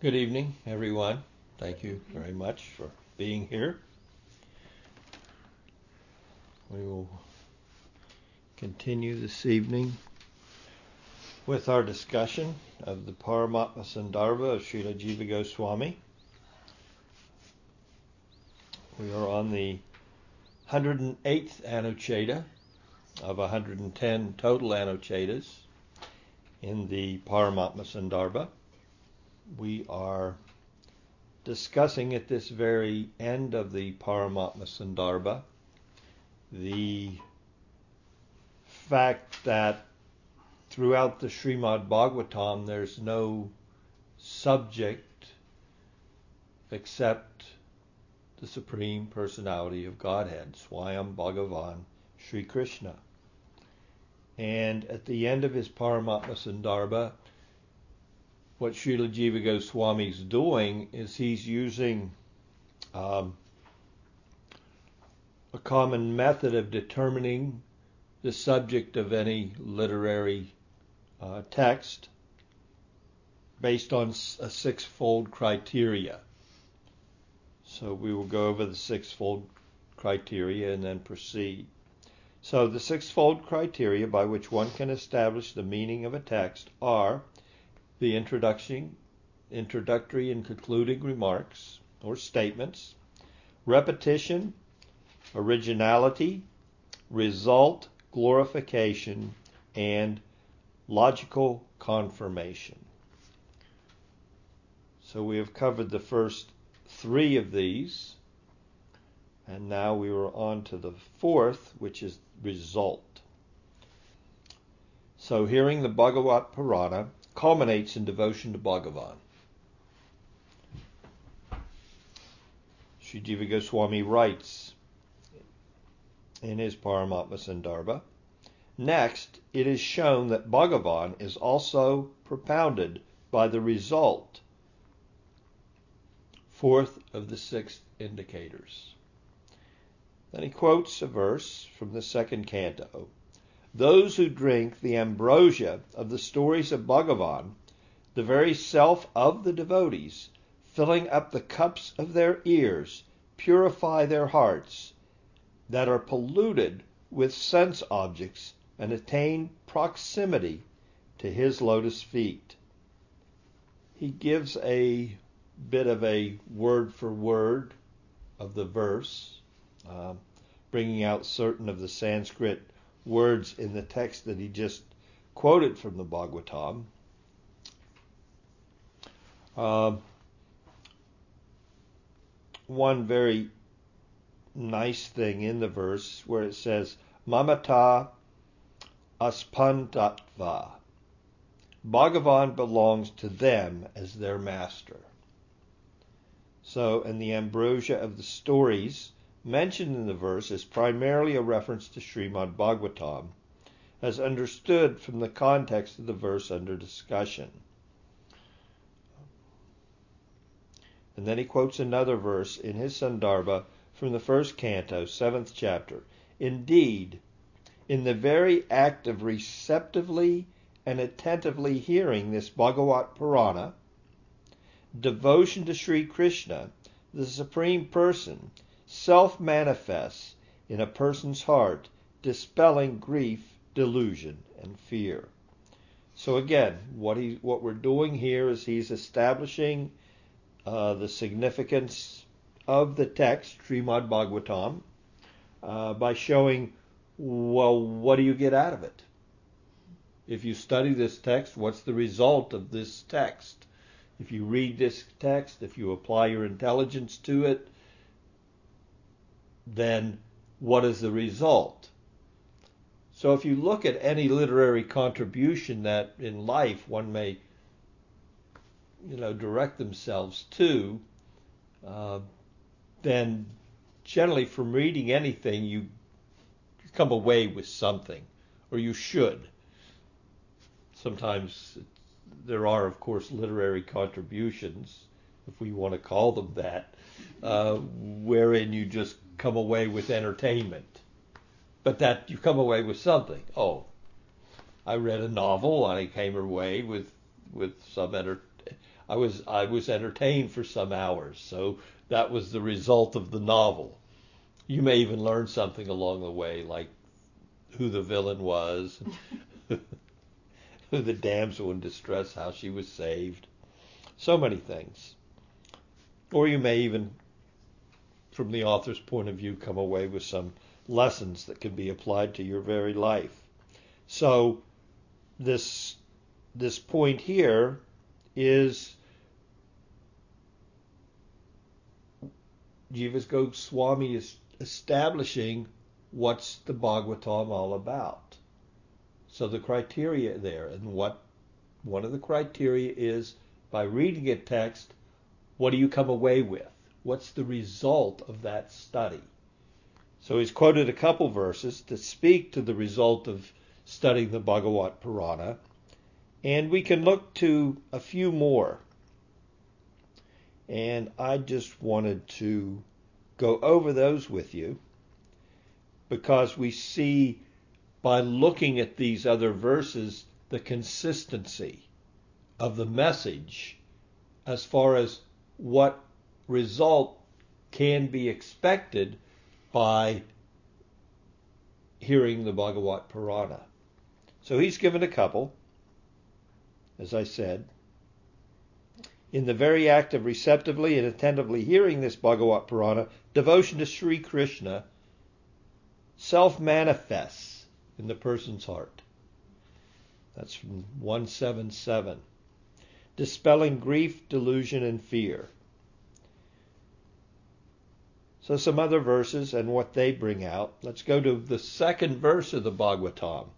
Good evening, everyone. Thank you very much for being here. We will continue this evening with our discussion of the Paramatma Sandarbha of Srila Jiva Goswami. We are on the 108th Anuccheda of 110 total Anucchedas in the Paramatma Sandarbha we are discussing at this very end of the Paramatma Sandarbha the fact that throughout the Srimad Bhagavatam there's no subject except the Supreme Personality of Godhead, Swayam Bhagavan Sri Krishna. And at the end of his Paramatma Sandarbha, what Srila Jiva Goswami is doing is he's using um, a common method of determining the subject of any literary uh, text based on a sixfold criteria. So we will go over the sixfold criteria and then proceed. So the sixfold criteria by which one can establish the meaning of a text are the introduction, introductory and concluding remarks or statements, repetition, originality, result, glorification, and logical confirmation. So we have covered the first three of these, and now we are on to the fourth, which is result. So hearing the Bhagavat Purana culminates in devotion to Bhagavan. Sri Jiva Goswami writes in his Paramatma Sandarbha, Next, it is shown that Bhagavan is also propounded by the result, fourth of the six indicators. Then he quotes a verse from the second canto those who drink the ambrosia of the stories of Bhagavan, the very self of the devotees, filling up the cups of their ears, purify their hearts that are polluted with sense objects and attain proximity to his lotus feet. He gives a bit of a word for word of the verse, uh, bringing out certain of the Sanskrit words in the text that he just quoted from the Bhagavatam. Uh, one very nice thing in the verse where it says, Mamata aspandatva. Bhagavan belongs to them as their master. So, in the ambrosia of the stories, mentioned in the verse is primarily a reference to Srimad Bhagavatam, as understood from the context of the verse under discussion. And then he quotes another verse in his Sandarbha from the first canto, seventh chapter. Indeed, in the very act of receptively and attentively hearing this Bhagavat Purana, devotion to Sri Krishna, the Supreme Person, self manifests in a person's heart, dispelling grief, delusion, and fear. So again, what he what we're doing here is he's establishing uh, the significance of the text, Srimad Bhagavatam, uh, by showing, well, what do you get out of it? If you study this text, what's the result of this text? If you read this text, if you apply your intelligence to it, then what is the result? So if you look at any literary contribution that in life one may, you know, direct themselves to, uh, then generally from reading anything you come away with something, or you should. Sometimes there are, of course, literary contributions, if we want to call them that, uh, wherein you just come away with entertainment, but that you come away with something. Oh, I read a novel and I came away with with some enter. I was I was entertained for some hours. So that was the result of the novel. You may even learn something along the way, like who the villain was, who the damsel in distress, how she was saved. So many things. Or you may even, from the author's point of view, come away with some lessons that can be applied to your very life. So this this point here is Jivas Goswami is establishing what's the Bhagavatam all about. So the criteria there, and what one of the criteria is by reading a text, what do you come away with? What's the result of that study? So he's quoted a couple verses to speak to the result of studying the Bhagavat Purana, and we can look to a few more. And I just wanted to go over those with you because we see by looking at these other verses the consistency of the message as far as what result can be expected by hearing the Bhagavat Purana. So he's given a couple, as I said. In the very act of receptively and attentively hearing this Bhagavat Purana, devotion to Sri Krishna self manifests in the person's heart. That's from 177. Dispelling grief, delusion, and fear. So, some other verses and what they bring out. Let's go to the second verse of the Bhagavatam.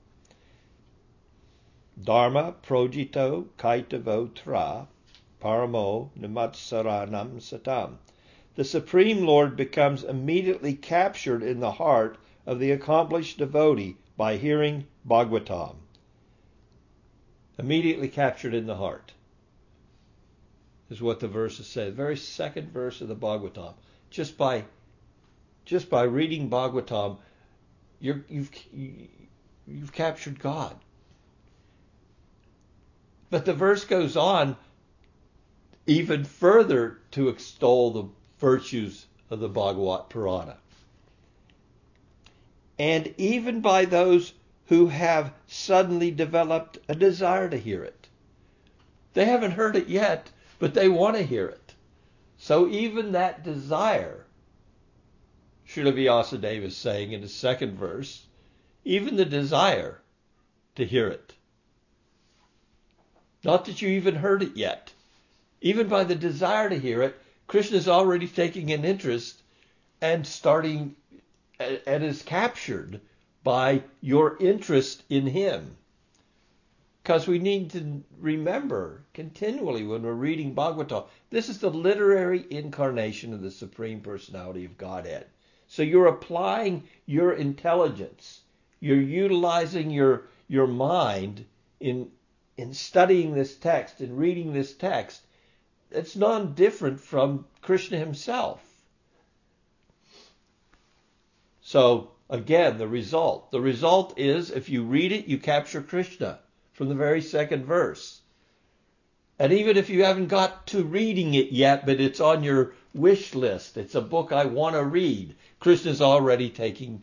Dharma projito kaitavo tra paramo nimatsaranam satam. The Supreme Lord becomes immediately captured in the heart of the accomplished devotee by hearing Bhagavatam. Immediately captured in the heart is what the verses say. The very second verse of the Bhagavatam just by just by reading Bhagavatam, you you've you've captured God. But the verse goes on even further to extol the virtues of the Bhagavat Purana. And even by those who have suddenly developed a desire to hear it. They haven't heard it yet, but they want to hear it. So even that desire, Srila Vyasadeva is saying in the second verse, even the desire to hear it. Not that you even heard it yet. Even by the desire to hear it, Krishna is already taking an interest and starting and is captured by your interest in him. Because we need to remember continually when we're reading Bhagavatam, this is the literary incarnation of the Supreme Personality of Godhead. So you're applying your intelligence, you're utilizing your your mind in in studying this text and reading this text. It's non different from Krishna himself. So again, the result. The result is if you read it, you capture Krishna from the very second verse. And even if you haven't got to reading it yet, but it's on your wish list, it's a book I want to read, Krishna's already taking,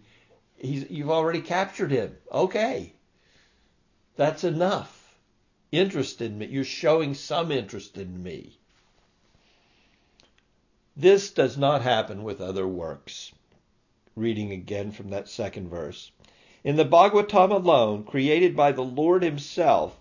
he's, you've already captured him. Okay. That's enough. Interest in me. You're showing some interest in me. This does not happen with other works. Reading again from that second verse. In the Bhagavatam alone, created by the Lord Himself,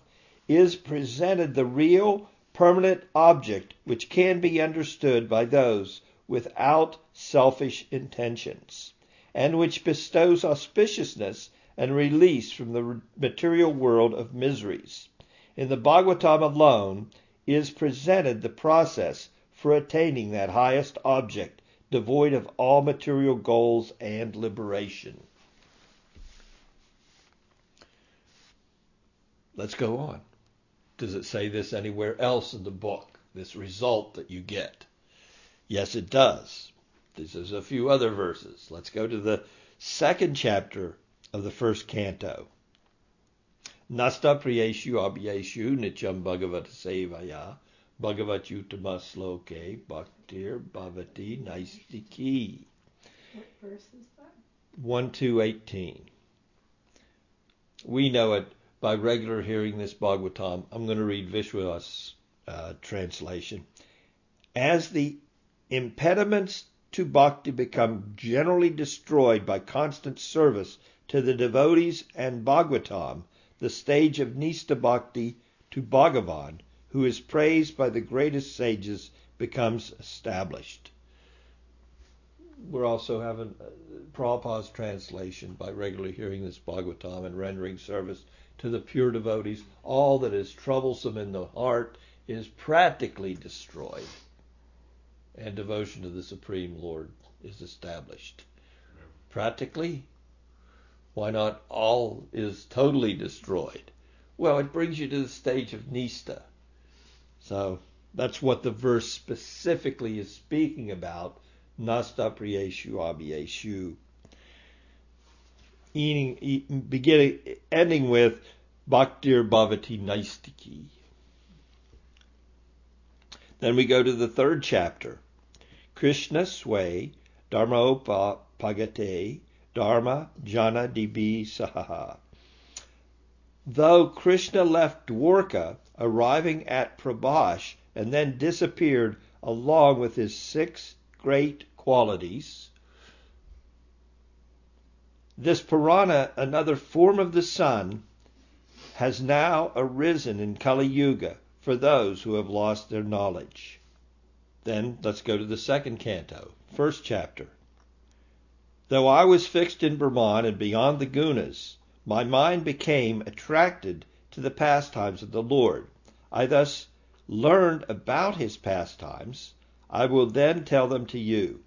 is presented the real, permanent object which can be understood by those without selfish intentions, and which bestows auspiciousness and release from the material world of miseries. In the Bhagavatam alone is presented the process for attaining that highest object, devoid of all material goals and liberation. Let's go on. Does it say this anywhere else in the book? This result that you get? Yes, it does. This is a few other verses. Let's go to the second chapter of the first canto. Nasta priyeshu abhyeshu nityam bhagavata sevaya Bhagavat Uttama Sloke Bhaktir Bhavati Naistiki. What verse is that? 1 to 18. We know it by regular hearing this Bhagavatam. I'm going to read Vishwas uh, translation. As the impediments to bhakti become generally destroyed by constant service to the devotees and Bhagavatam, the stage of Nista Bhakti to Bhagavan, who is praised by the greatest sages, becomes established. We're also having uh, Prabhupada's translation by regularly hearing this Bhagavatam and rendering service to the pure devotees. All that is troublesome in the heart is practically destroyed, and devotion to the Supreme Lord is established. Practically, why not all is totally destroyed? Well, it brings you to the stage of Nista. So that's what the verse specifically is speaking about. Nasta priyeshu. Eating, beginning, ending with Bhaktir Bhavati Naistiki. Then we go to the third chapter. Krishna Sway Dharma Pagate Dharma Jana Dibi Sahaha. Though Krishna left Dwarka, arriving at Prabhash, and then disappeared along with his six great qualities, this Purana, another form of the sun, has now arisen in Kali Yuga for those who have lost their knowledge. Then let's go to the second canto, first chapter. Though I was fixed in Brahman and beyond the gunas, my mind became attracted to the pastimes of the Lord. I thus learned about his pastimes. I will then tell them to you.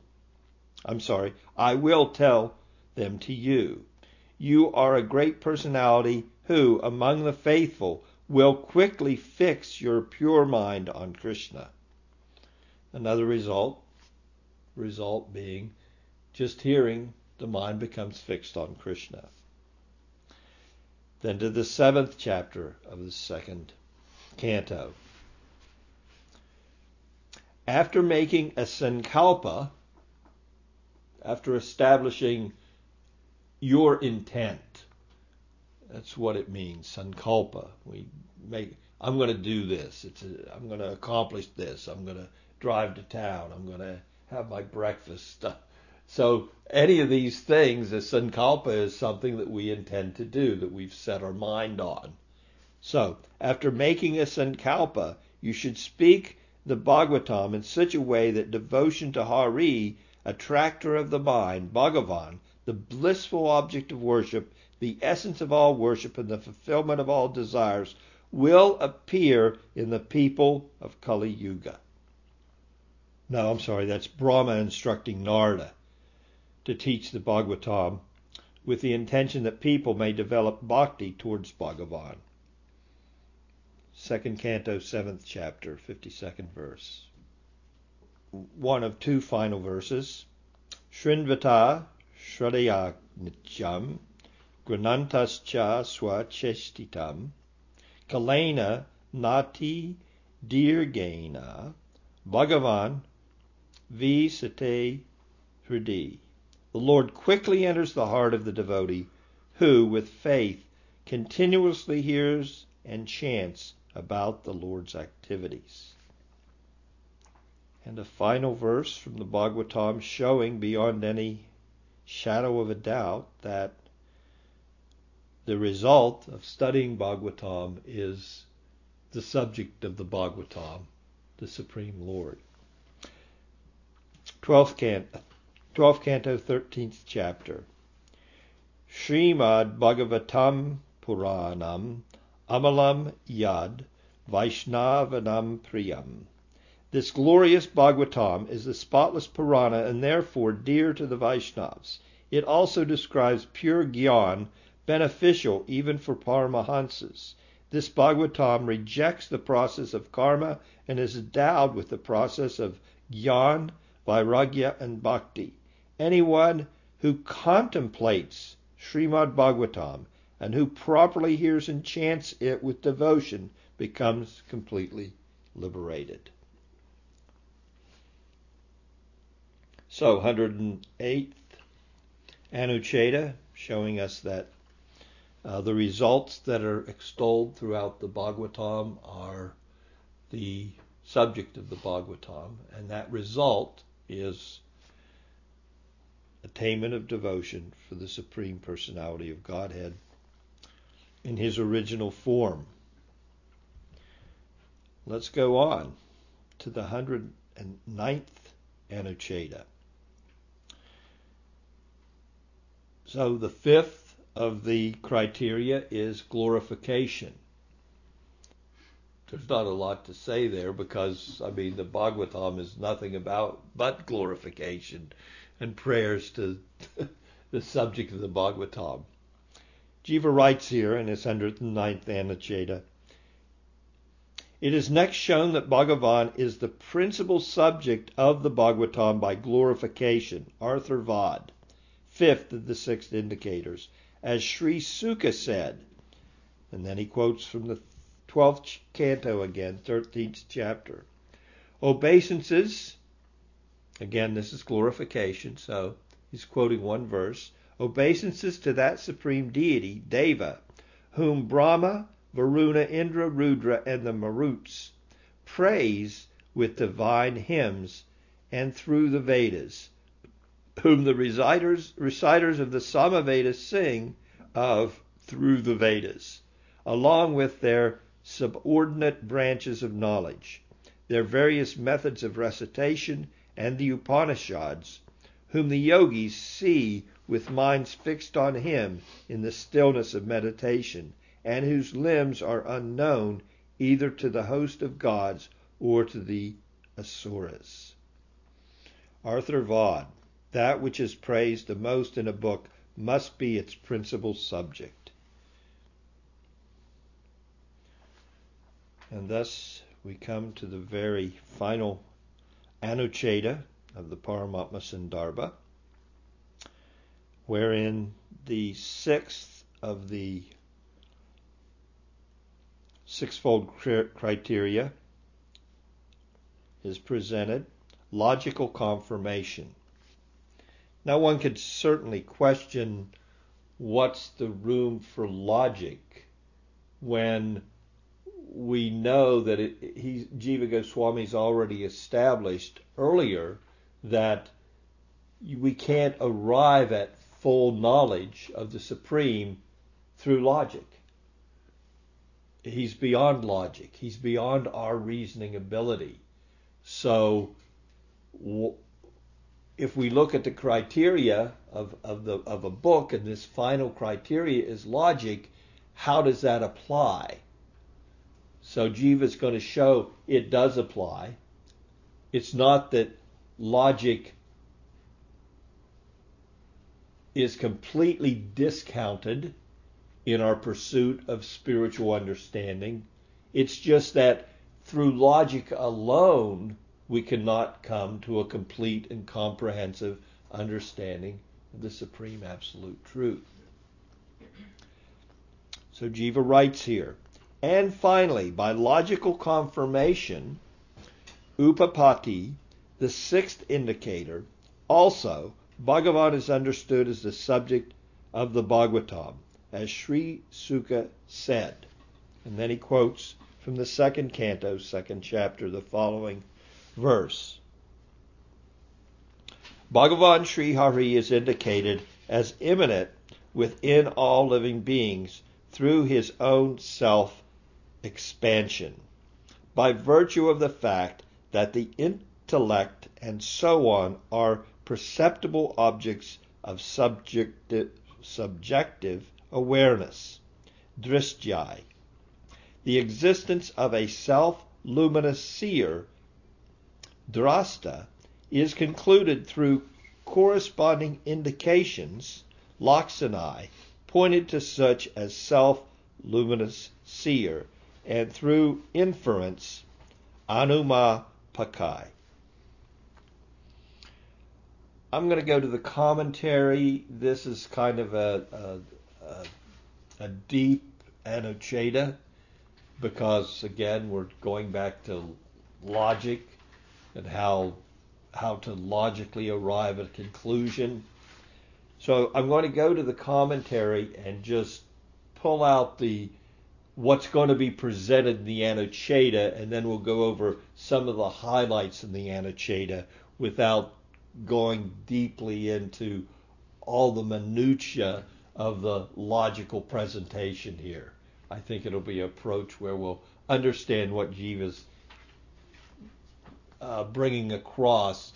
I'm sorry, I will tell them to you. You are a great personality who, among the faithful, will quickly fix your pure mind on Krishna. Another result, result being just hearing, the mind becomes fixed on Krishna. Then to the seventh chapter of the second canto. After making a sankalpa, after establishing your intent, that's what it means, sankalpa. We make I'm going to do this. It's a, I'm going to accomplish this. I'm going to drive to town. I'm going to have my breakfast. So any of these things, a sankalpa is something that we intend to do, that we've set our mind on. So after making a sankalpa, you should speak the Bhagavatam in such a way that devotion to Hari, attractor of the mind, Bhagavan, the blissful object of worship, the essence of all worship and the fulfillment of all desires, will appear in the people of Kali Yuga. No, I'm sorry, that's Brahma instructing Narada to teach the Bhagavatam with the intention that people may develop bhakti towards Bhagavan. Second canto, seventh chapter, 52nd verse. One of two final verses. Shrinvata Shradaya Nityam Granantascha Swachestitam Kalena Nati Dirgena Bhagavan Vi Sate Hridi. The Lord quickly enters the heart of the devotee who, with faith, continuously hears and chants about the Lord's activities. And a final verse from the Bhagavatam showing beyond any shadow of a doubt that the result of studying Bhagavatam is the subject of the Bhagavatam, the Supreme Lord. 12th canto, 12th canto, 13th chapter. Srimad Bhagavatam Puranam Amalam Yad Vaishnavanam Priyam. This glorious Bhagavatam is the spotless Purana and therefore dear to the Vaishnavas. It also describes pure Gyan, beneficial even for Paramahansas. This Bhagavatam rejects the process of karma and is endowed with the process of Gyan, Vairagya, and Bhakti. Anyone who contemplates Srimad Bhagavatam and who properly hears and chants it with devotion becomes completely liberated. So, 108th Anuccheda, showing us that uh, the results that are extolled throughout the Bhagavatam are the subject of the Bhagavatam, and that result is attainment of devotion for the Supreme Personality of Godhead in his original form. Let's go on to the 109th Anuccheda. So the fifth of the criteria is glorification. There's not a lot to say there because, I mean, the Bhagavatam is nothing about but glorification and prayers to the subject of the Bhagavatam. Jiva writes here in his 109th Anuccheda, it is next shown that Bhagavan is the principal subject of the Bhagavatam by glorification, Arthavad, fifth of the six indicators, as Sri Suka said. And then he quotes from the 12th canto again, 13th chapter. Obeisances Again, this is glorification, so he's quoting one verse. Obeisances to that supreme deity, Deva, whom Brahma, Varuna, Indra, Rudra, and the Maruts praise with divine hymns and through the Vedas, whom the reciters, reciters of the Samaveda sing of through the Vedas, along with their subordinate branches of knowledge, their various methods of recitation, and the Upanishads, whom the yogis see with minds fixed on him in the stillness of meditation, and whose limbs are unknown either to the host of gods or to the asuras. Arthavad, that which is praised the most in a book must be its principal subject. And thus we come to the very final Anuccheda of the Paramatma Sandarbha, wherein the sixth of the sixfold criteria is presented logical confirmation. Now, one could certainly question what's the room for logic when we know that it, he, Jiva Goswami's already established earlier that we can't arrive at full knowledge of the Supreme through logic. He's beyond logic. He's beyond our reasoning ability. So, if we look at the criteria of, of, the, of a book, and this final criteria is logic, how does that apply? So Jiva is going to show it does apply. It's not that logic is completely discounted in our pursuit of spiritual understanding. It's just that through logic alone, we cannot come to a complete and comprehensive understanding of the supreme absolute truth. So Jiva writes here and finally, by logical confirmation, upapati, the sixth indicator, also Bhagavan is understood as the subject of the Bhagavatam, as Sri Suka said. And then he quotes from the second canto, second chapter, the following verse. Bhagavan Sri Hari is indicated as immanent within all living beings through his own self expansion by virtue of the fact that the intellect and so on are perceptible objects of subjective, subjective awareness, drishyai. The existence of a self luminous seer, drasta, is concluded through corresponding indications, laksanai, pointed to such as self luminous seer, and through inference, anuma pakai. I'm going to go to the commentary. This is kind of a, a, a, a deep anuccheda, because again we're going back to logic and how how to logically arrive at a conclusion. So I'm going to go to the commentary and just pull out the what's going to be presented in the Anuccheda, and then we'll go over some of the highlights in the Anuccheda without going deeply into all the minutiae of the logical presentation here. I think it'll be an approach where we'll understand what Jiva's uh, bringing across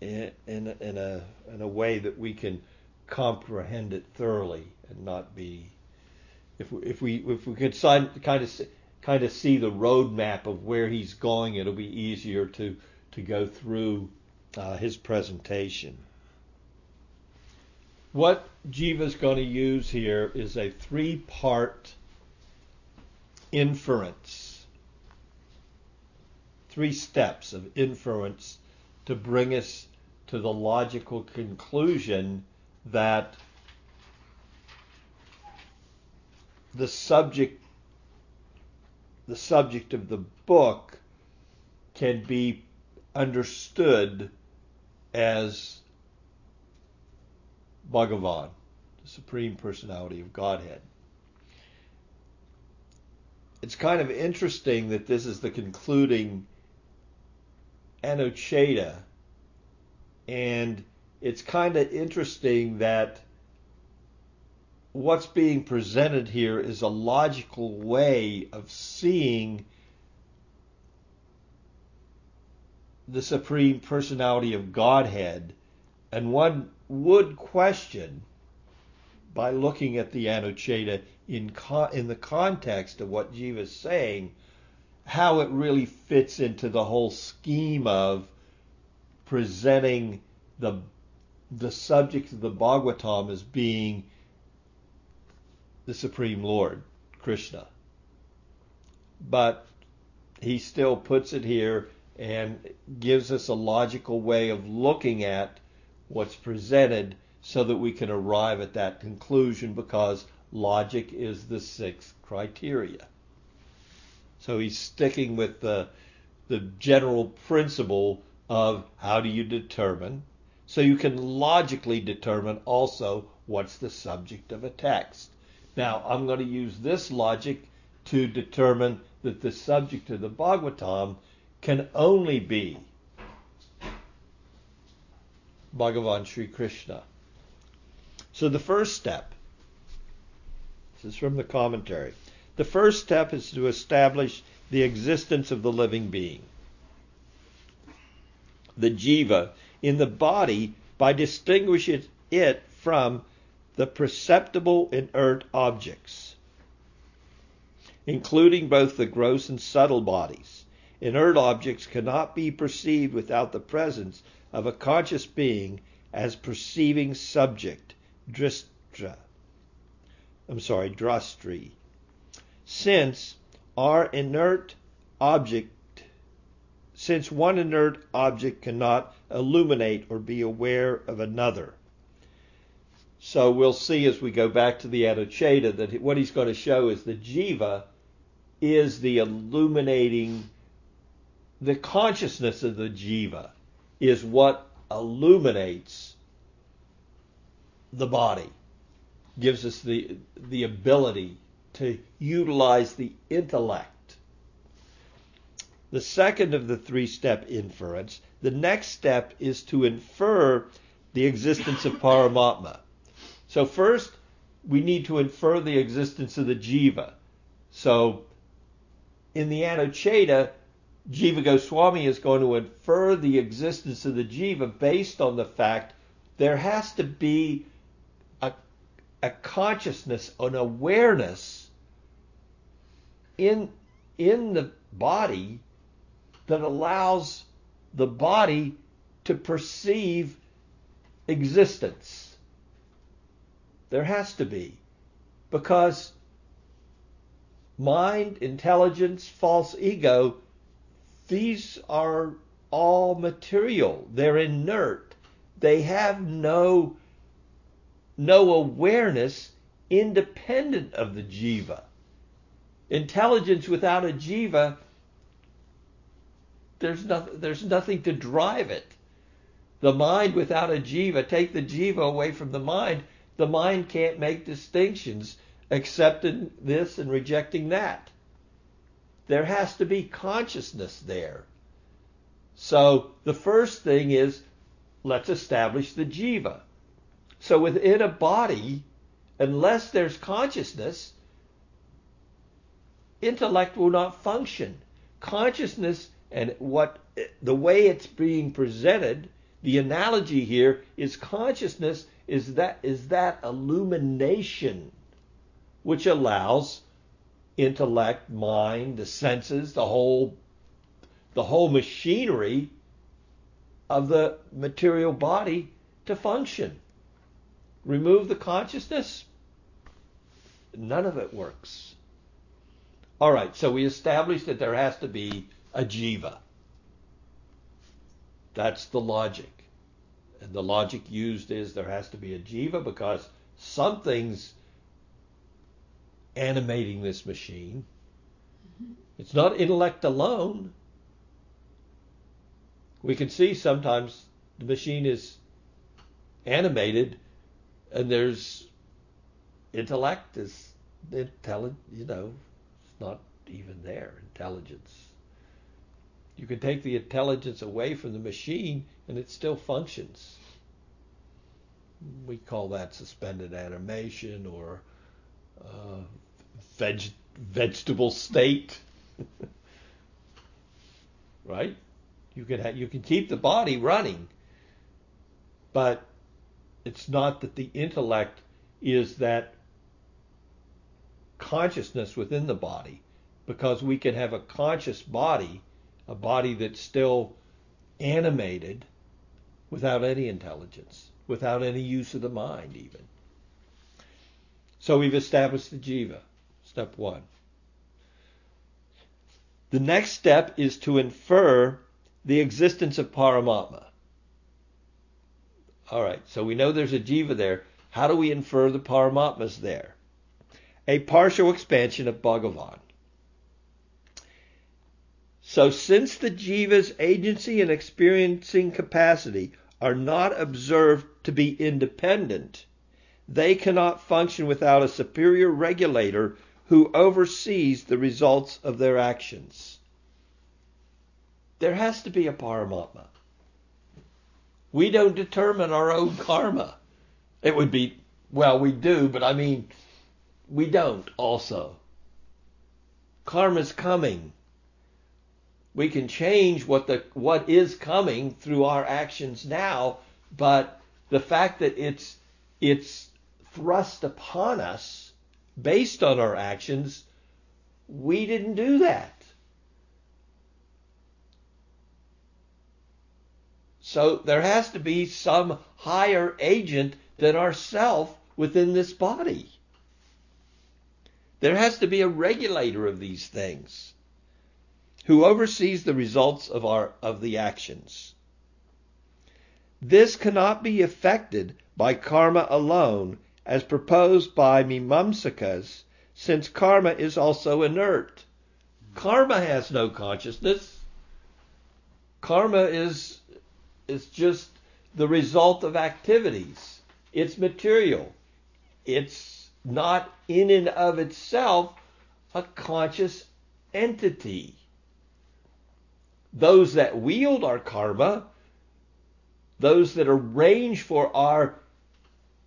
in, in, in, a, in a way that we can comprehend it thoroughly and not be if we, if we if we could kind of kind of see the roadmap of where he's going, it'll be easier to to go through uh, his presentation. What Jiva's going to use here is a three-part inference, three steps of inference to bring us to the logical conclusion that the subject the subject of the book can be understood as Bhagavan, the Supreme Personality of Godhead. It's kind of interesting that this is the concluding Anuccheda, and it's kind of interesting that what's being presented here is a logical way of seeing the Supreme Personality of Godhead. And one would question, by looking at the Anocheta in, con- in the context of what Jiva is saying, how it really fits into the whole scheme of presenting the the subject of the Bhagavatam as being the Supreme Lord, Krishna. But he still puts it here and gives us a logical way of looking at what's presented so that we can arrive at that conclusion because logic is the sixth criteria. So he's sticking with the, the general principle of how do you determine. So you can logically determine also what's the subject of a text. Now, I'm going to use this logic to determine that the subject of the Bhagavatam can only be Bhagavan Sri Krishna. So the first step, this is from the commentary, the first step is to establish the existence of the living being, the jiva, in the body by distinguishing it from the perceptible inert objects, including both the gross and subtle bodies. Inert objects cannot be perceived without the presence of a conscious being as perceiving subject, dristra. I'm sorry, drastri. Since our inert object since one inert object cannot illuminate or be aware of another. So we'll see as we go back to the Anuccheda that what he's going to show is the jiva is the illuminating, the consciousness of the jiva is what illuminates the body, gives us the, the ability to utilize the intellect. The second of the three step inference, the next step is to infer the existence of Paramatma. So first, we need to infer the existence of the jiva. So in the Anuccheda, Jiva Goswami is going to infer the existence of the jiva based on the fact there has to be a, a consciousness, an awareness in, in the body that allows the body to perceive existence. There has to be. Because mind, intelligence, false ego, these are all material. They're inert. They have no, no awareness independent of the jiva. Intelligence without a jiva, there's nothing, there's nothing to drive it. The mind without a jiva, take the jiva away from the mind, the mind can't make distinctions, accepting this and rejecting that. There has to be consciousness there. So the first thing is let's establish the jiva. So within a body, unless there's consciousness, intellect will not function. Consciousness and what the way it's being presented, the analogy here is consciousness is that is that illumination which allows intellect, mind, the senses, the whole the whole machinery of the material body to function. Remove the consciousness, none of it works. All right, so we established that there has to be a jiva. That's the logic. And the logic used is there has to be a jiva because something's animating this machine. Mm-hmm. It's not intellect alone. We can see sometimes the machine is animated and there's intellect is intelligent, you know, not even there, intelligence. You can take the intelligence away from the machine and it still functions. We call that suspended animation or uh, veg- vegetable state. right? You can ha- you can keep the body running, but it's not that the intellect is that consciousness within the body, because we can have a conscious body, a body that's still animated, without any intelligence, without any use of the mind, even. So we've established the jiva, step one. The next step is to infer the existence of Paramatma. All right, so we know there's a jiva there. How do we infer the Paramatmas there? A partial expansion of Bhagavan. So, since the jiva's agency and experiencing capacity are not observed to be independent, they cannot function without a superior regulator who oversees the results of their actions. There has to be a Paramatma. We don't determine our own karma. It would be, well, we do, but I mean, we don't also. Karma's coming. We can change what the what is coming through our actions now, but the fact that it's it's thrust upon us based on our actions, we didn't do that. So there has to be some higher agent than ourself within this body. There has to be a regulator of these things who oversees the results of our of the actions. This cannot be effected by karma alone as proposed by Mimamsakas since karma is also inert. Karma has no consciousness. Karma is is just the result of activities. It's material. It's not in and of itself a conscious entity. Those that wield our karma, those that arrange for our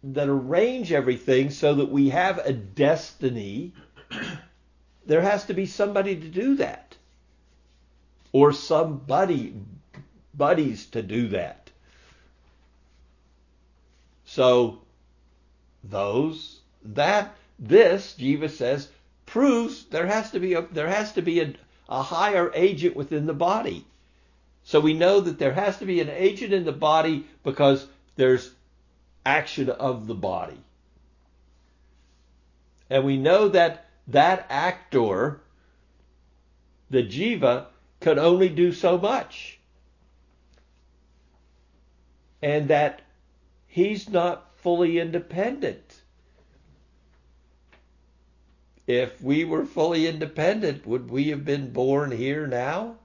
that arrange everything so that we have a destiny, there has to be somebody to do that. Or somebody buddies to do that. So those that this Jiva says proves there has to be a there has to be a, a higher agent within the body. So we know that there has to be an agent in the body because there's action of the body. And we know that that actor, the jiva, can only do so much and that he's not fully independent. If we were fully independent, would we have been born here now?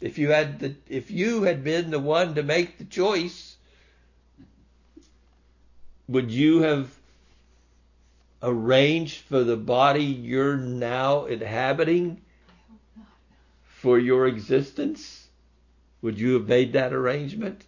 If you had the, if you had been the one to make the choice, would you have arranged for the body you're now inhabiting for your existence? Would you have made that arrangement?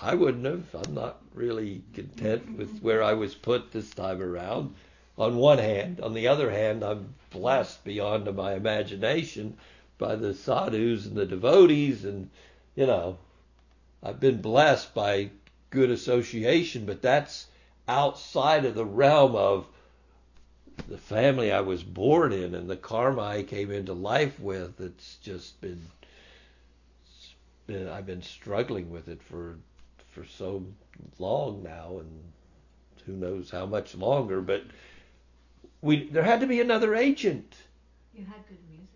I wouldn't have. I'm not really content with where I was put this time around. On one hand, on the other hand, I'm blessed beyond my imagination by the sadhus and the devotees, and you know, I've been blessed by good association, but that's outside of the realm of the family I was born in and the karma I came into life with. It's just been, I've been struggling with it for for so long now, and who knows how much longer. But we there had to be another agent. You had good music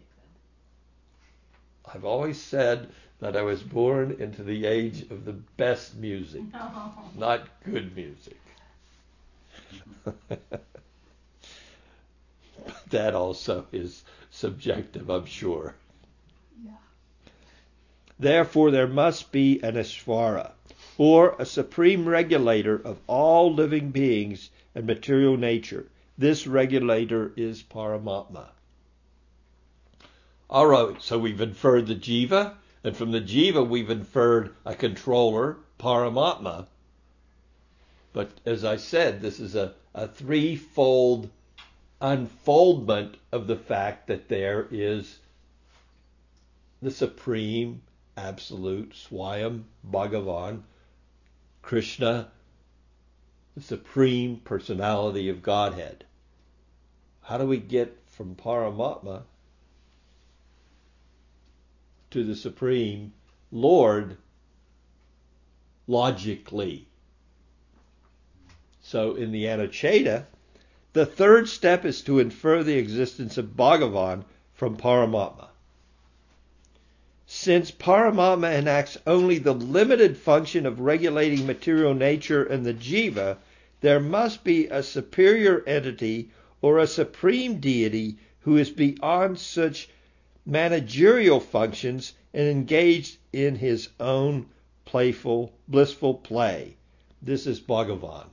though. I've always said that I was born into the age of the best music, No. not good music. that also is subjective, I'm sure. Yeah. Therefore, there must be an Ishvara, or a supreme regulator of all living beings and material nature. This regulator is Paramatma. All right, so we've inferred the jiva, and from the jiva we've inferred a controller, Paramatma. But as I said, this is a, a threefold unfoldment of the fact that there is the supreme, absolute Swayam Bhagavan, Krishna, the supreme personality of Godhead. How do we get from Paramatma to the supreme Lord logically? So in the Anuccheda, the third step is to infer the existence of Bhagavan from Paramatma. Since Paramatma enacts only the limited function of regulating material nature and the jiva, there must be a superior entity or a supreme deity who is beyond such managerial functions and engaged in his own playful, blissful play. This is Bhagavan.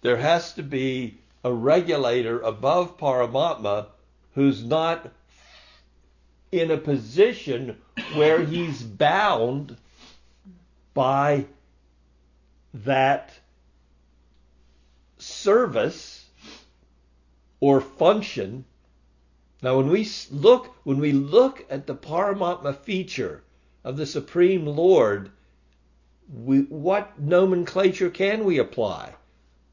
There has to be a regulator above Paramatma who's not in a position where he's bound by that service or function. Now, when we look, when we look at the Paramatma feature of the Supreme Lord, we, what nomenclature can we apply?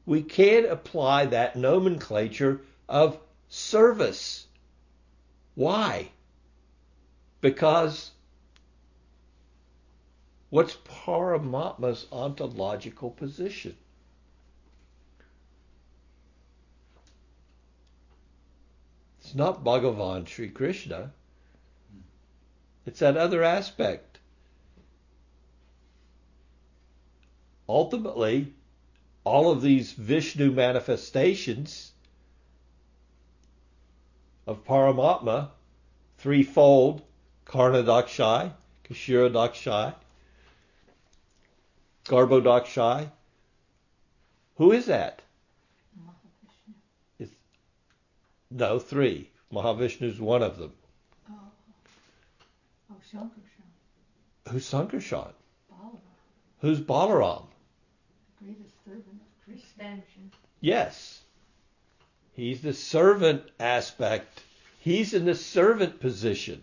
We can apply that nomenclature of service. Why? Because what's Paramatma's ontological position? It's not Bhagavan Sri Krishna. It's that other aspect. Ultimately, all of these Vishnu manifestations of Paramatma, threefold, Karanodakashayi, Kshirodakashayi, Garbhodakashayi. Who is that? Mahavishnu. It's, no, three. Mahavishnu is one of them. Oh. Oh, Shankarshan. Who's Sankarshan? Balaram. Who's Balaram? The greatest servant of Krishna. Yes. He's the servant aspect. He's in the servant position.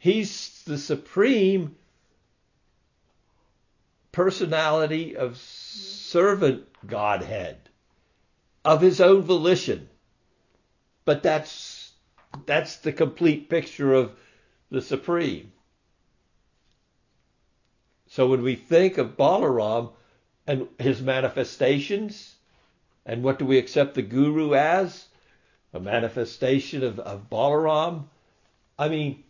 He's the supreme personality of servant Godhead of his own volition. But that's that's the complete picture of the supreme. So when we think of Balaram and his manifestations, and what do we accept the guru as? A manifestation of, of Balaram. I mean,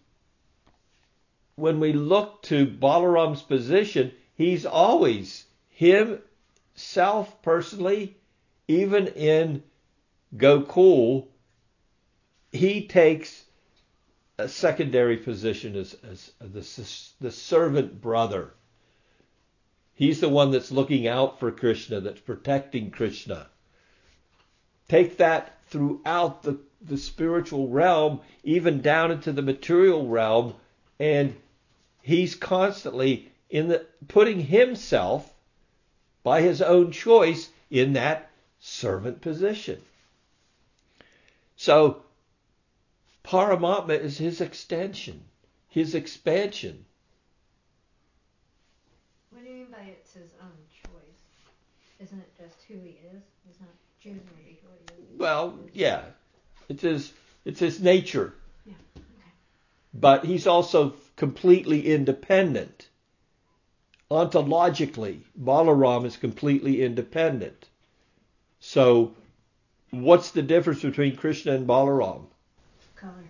when we look to Balaram's position, he's always himself personally, even in Gokul, he takes a secondary position as, as the, the servant brother. He's the one that's looking out for Krishna, that's protecting Krishna. Take that throughout the, the spiritual realm, even down into the material realm, and he's constantly in the putting himself by his own choice in that servant position. So Paramatma is his extension, his expansion. What do you mean by it's his own choice? Isn't it just who he is? He's not choosing to be who he is. Well, yeah, it's his it's his nature. Yeah. But he's also completely independent. Ontologically, Balaram is completely independent. So, what's the difference between Krishna and Balaram? Color.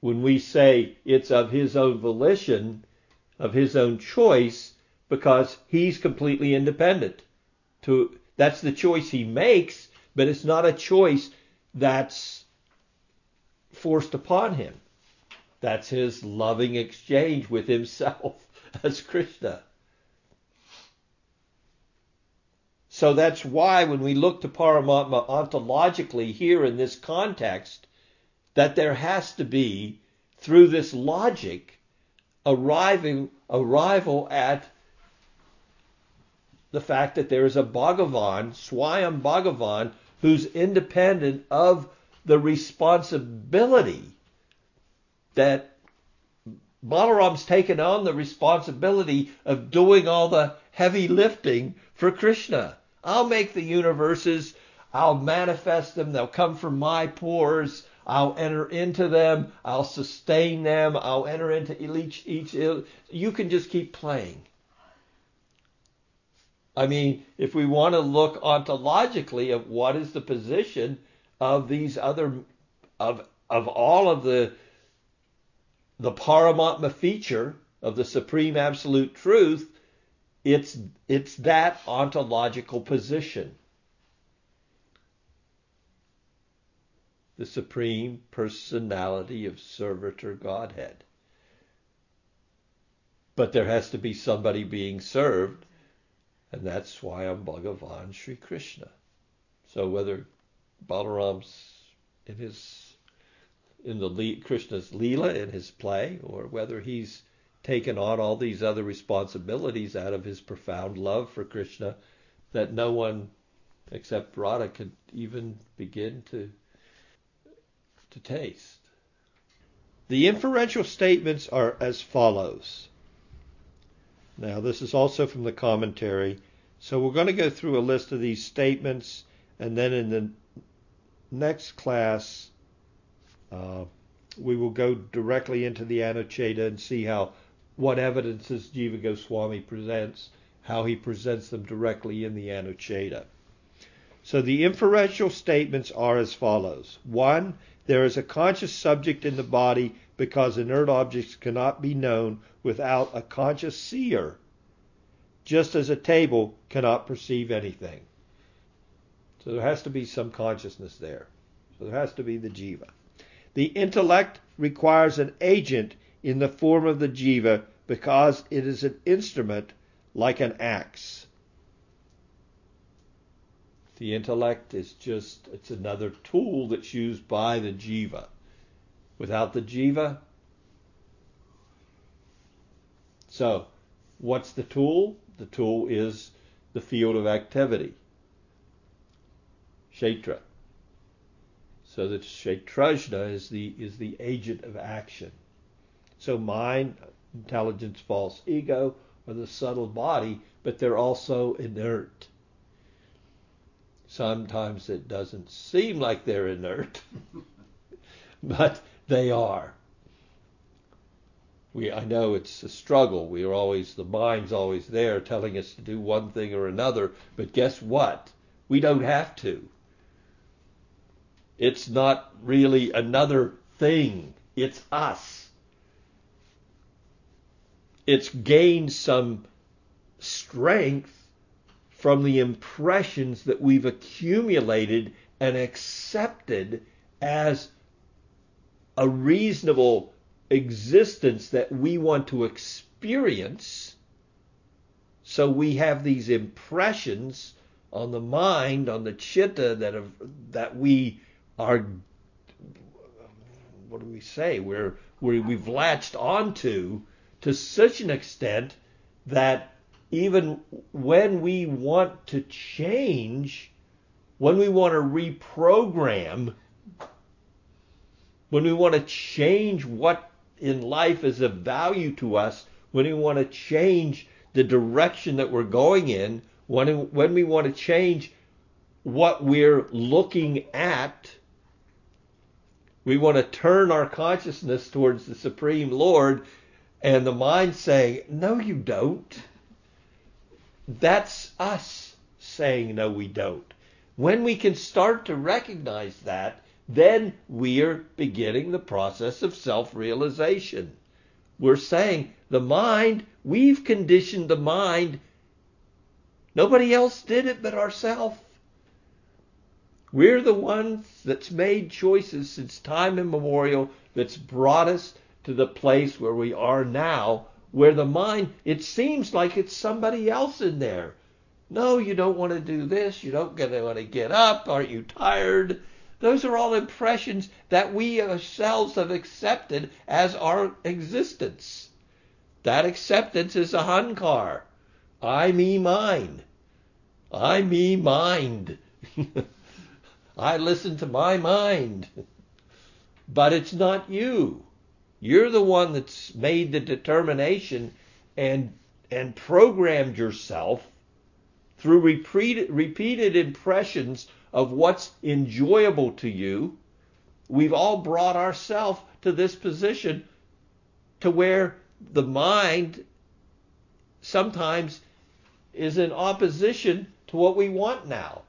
When we say it's of his own volition, of his own choice, because he's completely independent. To that's the choice he makes, but it's not a choice that's forced upon him. That's his loving exchange with himself as Krishna. So that's why when we look to Paramatma ontologically here in this context, that there has to be, through this logic, arriving arrival at the fact that there is a Bhagavan, Swayam Bhagavan, who's independent of the responsibility that Balaram's taken on the responsibility of doing all the heavy lifting for Krishna. I'll make the universes, I'll manifest them, they'll come from my pores, I'll enter into them, I'll sustain them, I'll enter into each, each you can just keep playing. I mean, if we want to look ontologically at what is the position of these other of of all of the the Paramatma feature of the supreme absolute truth, it's it's that ontological position. The supreme personality of servitor Godhead. But there has to be somebody being served and that's why I'm Bhagavan Sri Krishna. So whether Balaram's in his in the Krishna's Leela in his play, or whether he's taken on all these other responsibilities out of his profound love for Krishna that no one except Radha could even begin to to taste. The inferential statements are as follows. Now, this is also from the commentary. So we're going to go through a list of these statements, and then in the next class, uh, we will go directly into the Anuccheda and see how what evidences Jiva Goswami presents, how he presents them directly in the Anuccheda. So the inferential statements are as follows. One, there is a conscious subject in the body because inert objects cannot be known without a conscious seer, just as a table cannot perceive anything. So there has to be some consciousness there. So there has to be the jiva. The intellect requires an agent in the form of the jiva because it is an instrument like an axe. The intellect is just it's another tool that's used by the jiva. Without the jiva, so what's the tool? The tool is the field of activity, kshetra. So that kshetrajna is the is the agent of action. So mind, intelligence, false ego are the subtle body, but they're also inert. Sometimes it doesn't seem like they're inert, but they are. We, I know it's a struggle. We are always, the mind's always there telling us to do one thing or another, but guess what? We don't have to. It's not really another thing. It's us. It's gained some strength from the impressions that we've accumulated and accepted as a reasonable existence that we want to experience. So we have these impressions on the mind, on the chitta that have, that we are what do we say? We're, we we've latched onto to such an extent that even when we want to change, when we want to reprogram, when we want to change what in life is of value to us, when we want to change the direction that we're going in, when, when we want to change what we're looking at, we want to turn our consciousness towards the Supreme Lord, and the mind saying, No, you don't. That's us saying, No, we don't. When we can start to recognize that, then we're beginning the process of self realization. We're saying, The mind, we've conditioned the mind. Nobody else did it but ourselves. We're the ones that's made choices since time immemorial that's brought us to the place where we are now, where the mind, it seems like it's somebody else in there. No, you don't want to do this. You don't want to get up. Aren't you tired? Those are all impressions that we ourselves have accepted as our existence. That acceptance is ahankar. I, me, mine. I, me, mind. I listen to my mind. But it's not you. You're the one that's made the determination and and programmed yourself through repeated, repeated impressions of what's enjoyable to you. We've all brought ourselves to this position to where the mind sometimes is in opposition to what we want now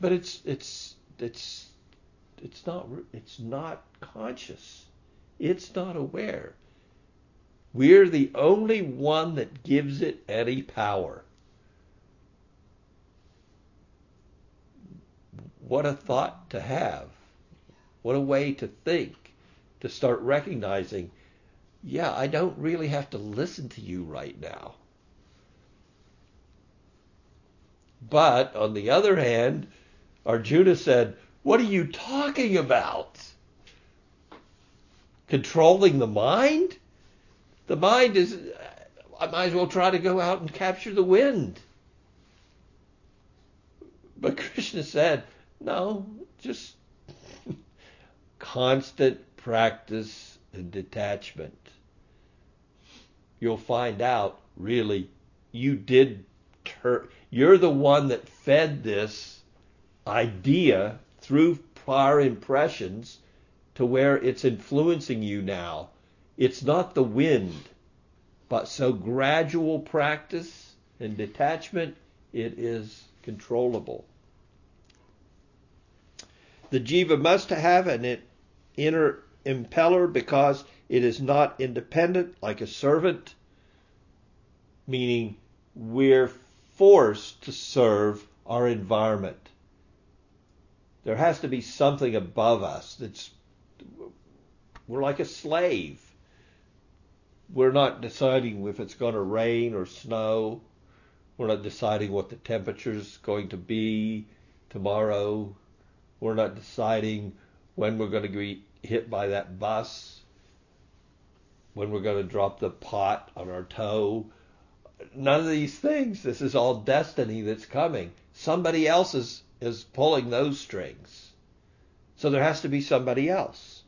but it's it's it's it's not it's not conscious. It's not aware. We're the only one that gives it any power. What a thought to have. What a way to think, to start recognizing, yeah, I don't really have to listen to you right now. But on the other hand, Arjuna said, What are you talking about? Controlling the mind? The mind is, I might as well try to go out and capture the wind. But Krishna said, No, just constant practice and detachment. You'll find out, really, you did, you're the one that fed this idea through prior impressions to where it's influencing you now. It's not the wind, but so gradual practice and detachment, it is controllable. The jiva must have an inner impeller because it is not independent like a servant, meaning we're forced to serve our environment. There has to be something above us that's we're like a slave. We're not deciding if it's going to rain or snow. We're not deciding what the temperature's going to be tomorrow. We're not deciding when we're going to be hit by that bus, when we're going to drop the pot on our toe. None of these things. This is all destiny that's coming. Somebody else is pulling those strings. So there has to be somebody else.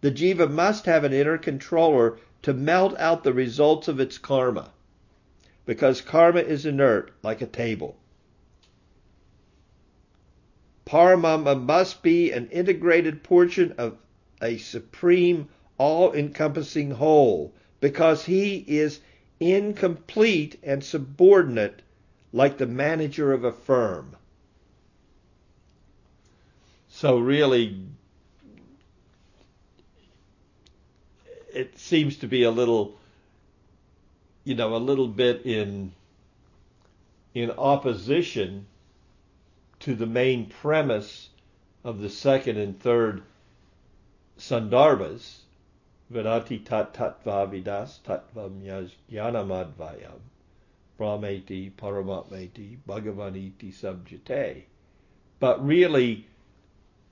The jiva must have an inner controller to melt out the results of its karma, because karma is inert like a table. Paramatma must be an integrated portion of a supreme, all encompassing whole, because he is incomplete and subordinate like the manager of a firm. So really, it seems to be a little you know, a little bit in in opposition to the main premise of the second and third Sandarbhas, Vadanti tat tattva vidas tattvam yanamadvayam brahmeti paramatmeti bhagavaniti subjate. But really,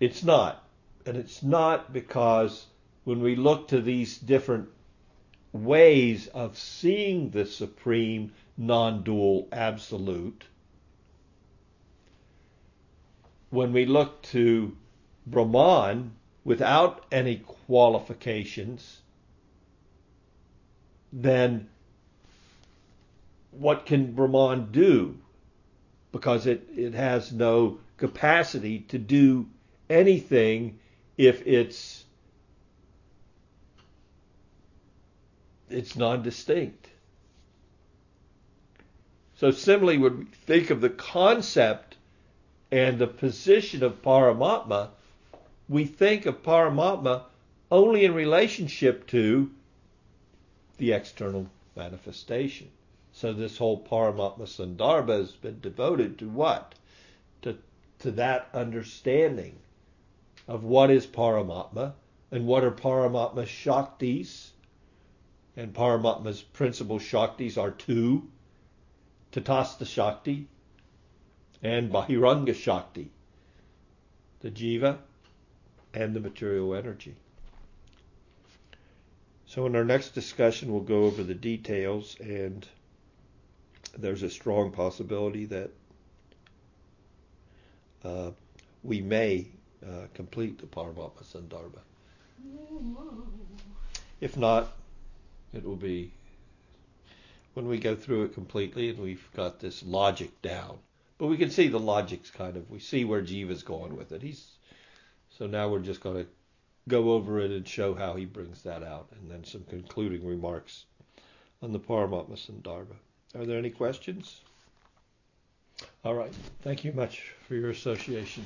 it's not. And it's not because when we look to these different ways of seeing the supreme non-dual absolute, when we look to Brahman without any qualifications, then what can Brahman do? Because it, it has no capacity to do anything if it's it's non-distinct. So similarly, when we think of the concept and the position of Paramatma, we think of Paramatma only in relationship to the external manifestation. So this whole Paramatma Sandarbha has been devoted to what? To, to that understanding of what is Paramatma and what are Paramatma's Shaktis. And Paramatma's principal Shaktis are two Tatastha Shakti and Bahiranga Shakti, the Jiva and the material energy. So, in our next discussion, we'll go over the details, and there's a strong possibility that uh, we may uh, complete the Paramatma Sandarbha. If not, it will be when we go through it completely and we've got this logic down. But we can see the logic's kind of we see where Jiva's going with it. He's so now we're just going to go over it and show how he brings that out, and then some concluding remarks on the Paramatma Sandarbha. Are there any questions? All right. Thank you much for your association.